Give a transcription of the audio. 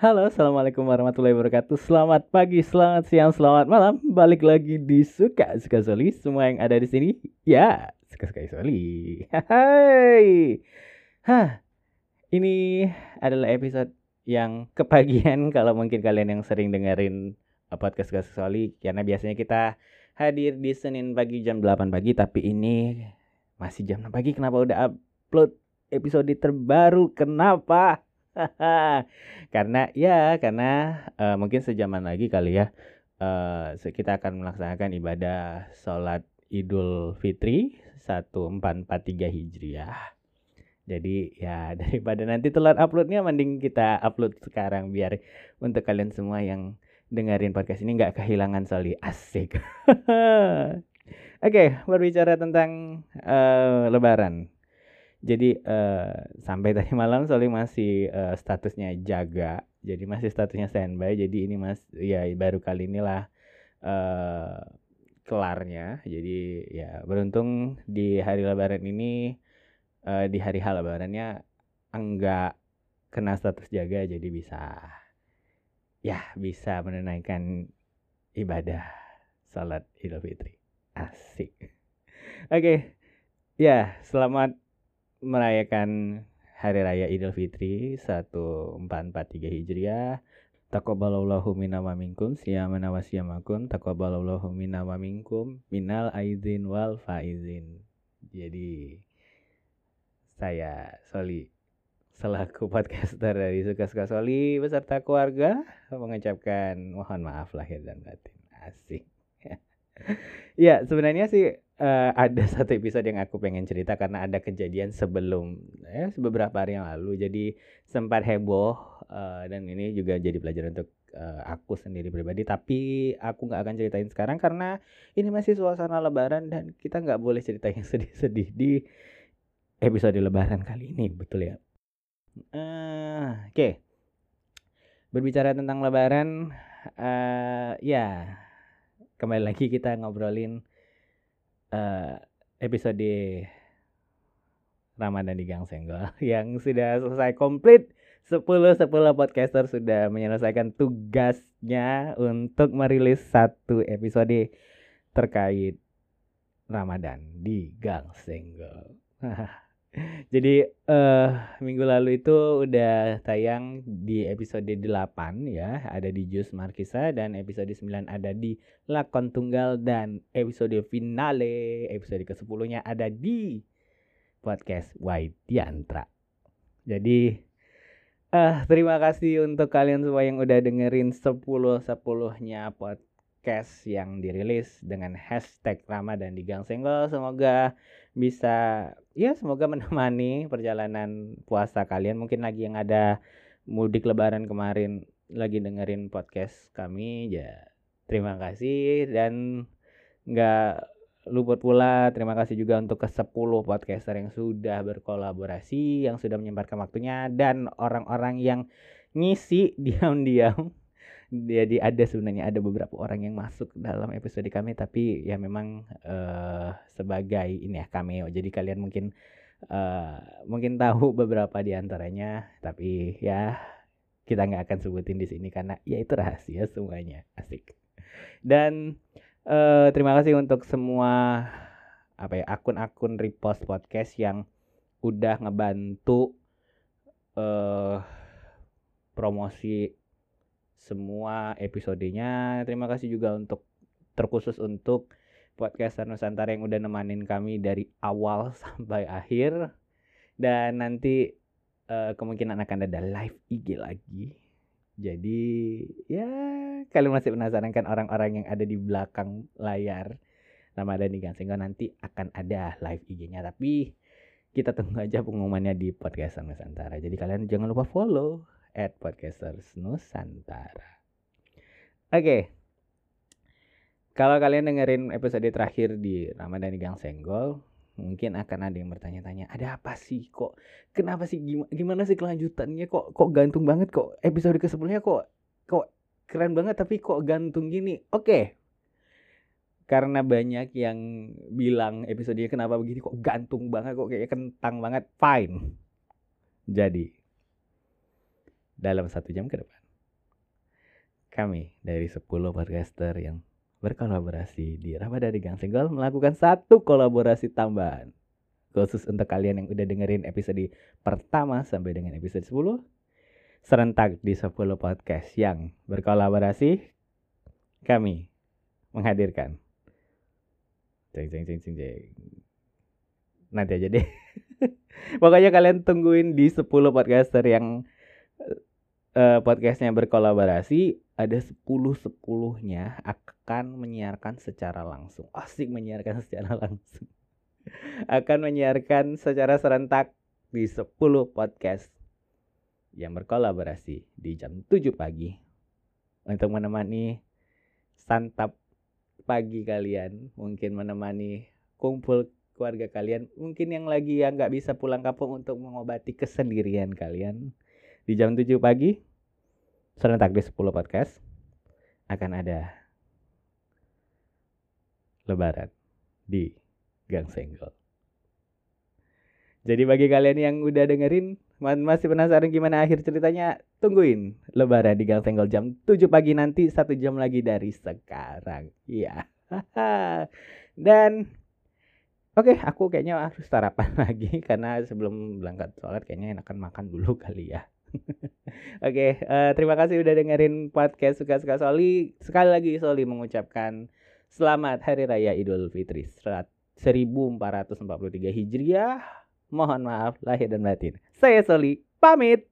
Halo, assalamualaikum warahmatullahi wabarakatuh. Selamat pagi, selamat siang, selamat malam. Balik lagi di suka suka Soli. Semua yang ada di sini, ya suka suka Soli. Hai, hah. Ini adalah episode yang kepagian kalau mungkin kalian yang sering dengerin uh, podcast suka suka Soli, karena biasanya kita hadir di Senin pagi jam 8 pagi, tapi ini masih jam 6 pagi. Kenapa udah upload episode terbaru? Kenapa? karena ya karena uh, mungkin sejaman lagi kali ya uh, kita akan melaksanakan ibadah sholat Idul Fitri 1443 Hijriah. Jadi ya daripada nanti telat uploadnya mending kita upload sekarang biar untuk kalian semua yang dengerin podcast ini nggak kehilangan soli asik. Oke, okay, berbicara tentang uh, Lebaran. Jadi uh, sampai tadi malam Soli masih uh, statusnya jaga, jadi masih statusnya standby. Jadi ini mas ya baru kali inilah uh, kelarnya. Jadi ya beruntung di hari Lebaran ini uh, di hari hal Lebarannya enggak kena status jaga, jadi bisa ya bisa menunaikan ibadah salat Idul Fitri. Asik. Oke. Okay. Ya, selamat merayakan Hari Raya Idul Fitri 1443 Hijriah. Taqabbalallahu minna wa minkum siyamana wa siyamakum taqabbalallahu minna wa minkum minal aizin wal faizin. Jadi saya Soli selaku podcaster dari Suka-Suka Soli beserta keluarga mengucapkan mohon maaf lahir dan batin. Asik. Ya, sebenarnya sih uh, ada satu episode yang aku pengen cerita karena ada kejadian sebelum ya beberapa hari yang lalu. Jadi sempat heboh uh, dan ini juga jadi pelajaran untuk uh, aku sendiri pribadi. Tapi aku nggak akan ceritain sekarang karena ini masih suasana lebaran dan kita nggak boleh cerita yang sedih-sedih di episode lebaran kali ini betul ya? Uh, oke. Okay. berbicara tentang lebaran uh, ya kembali lagi kita ngobrolin uh, episode Ramadan di Gang Senggol yang sudah selesai komplit 10 10 podcaster sudah menyelesaikan tugasnya untuk merilis satu episode terkait Ramadan di Gang Senggol. Jadi uh, minggu lalu itu udah tayang di episode 8 ya, ada di Jus Markisa dan episode 9 ada di Lakon Tunggal dan episode finale episode ke-10-nya ada di podcast Waidiantra. Jadi uh, terima kasih untuk kalian semua yang udah dengerin 10 10-nya podcast yang dirilis dengan hashtag Ramadan di Gang Senggol. Semoga bisa ya semoga menemani perjalanan puasa kalian. Mungkin lagi yang ada mudik lebaran kemarin lagi dengerin podcast kami ya terima kasih. Dan nggak luput pula terima kasih juga untuk ke 10 podcaster yang sudah berkolaborasi yang sudah menyempatkan waktunya dan orang-orang yang ngisi diam-diam jadi ada sebenarnya ada beberapa orang yang masuk dalam episode kami tapi ya memang uh, sebagai ini ya cameo. Jadi kalian mungkin uh, mungkin tahu beberapa di antaranya tapi ya kita nggak akan sebutin di sini karena ya itu rahasia semuanya. Asik. Dan uh, terima kasih untuk semua apa ya akun-akun repost podcast yang udah ngebantu uh, promosi semua episodenya. Terima kasih juga untuk terkhusus untuk podcast Nusantara yang udah nemanin kami dari awal sampai akhir. Dan nanti uh, kemungkinan akan ada live IG lagi. Jadi ya kalian masih penasaran kan orang-orang yang ada di belakang layar Ramadan di Gang nanti akan ada live IG-nya tapi kita tunggu aja pengumumannya di podcast Nusantara. Jadi kalian jangan lupa follow at podcasters Nusantara. Oke. Okay. Kalau kalian dengerin episode terakhir di Ramadan di Gang Senggol, mungkin akan ada yang bertanya-tanya, ada apa sih kok? Kenapa sih gimana, gimana sih kelanjutannya kok kok gantung banget kok episode ke sebelumnya kok kok keren banget tapi kok gantung gini? Oke. Okay. Karena banyak yang bilang episodenya kenapa begini kok gantung banget kok kayak kentang banget. Fine. Jadi dalam satu jam ke depan. Kami dari 10 podcaster yang berkolaborasi di Ramadhan Gang Senggol melakukan satu kolaborasi tambahan. Khusus untuk kalian yang udah dengerin episode pertama sampai dengan episode 10 serentak di 10 podcast yang berkolaborasi kami menghadirkan. Ceng ceng ceng ceng ceng nanti aja deh. Pokoknya kalian tungguin di 10 podcaster yang uh, podcastnya berkolaborasi ada 10 sepuluhnya akan menyiarkan secara langsung. Asik menyiarkan secara langsung. akan menyiarkan secara serentak di 10 podcast yang berkolaborasi di jam 7 pagi untuk menemani santap pagi kalian, mungkin menemani kumpul keluarga kalian, mungkin yang lagi yang nggak bisa pulang kampung untuk mengobati kesendirian kalian di jam 7 pagi serentak di 10 podcast akan ada lebaran di Gang Senggol. Jadi bagi kalian yang udah dengerin masih penasaran gimana akhir ceritanya, tungguin lebaran di Gang Senggol jam 7 pagi nanti satu jam lagi dari sekarang. Iya. Dan oke, okay, aku kayaknya harus sarapan lagi karena sebelum berangkat sholat kayaknya enakan makan dulu kali ya. Oke, uh, terima kasih udah dengerin podcast suka-suka Soli. Sekali lagi Soli mengucapkan selamat Hari Raya Idul Fitri 1443 Hijriah. Mohon maaf lahir dan batin. Saya Soli, pamit.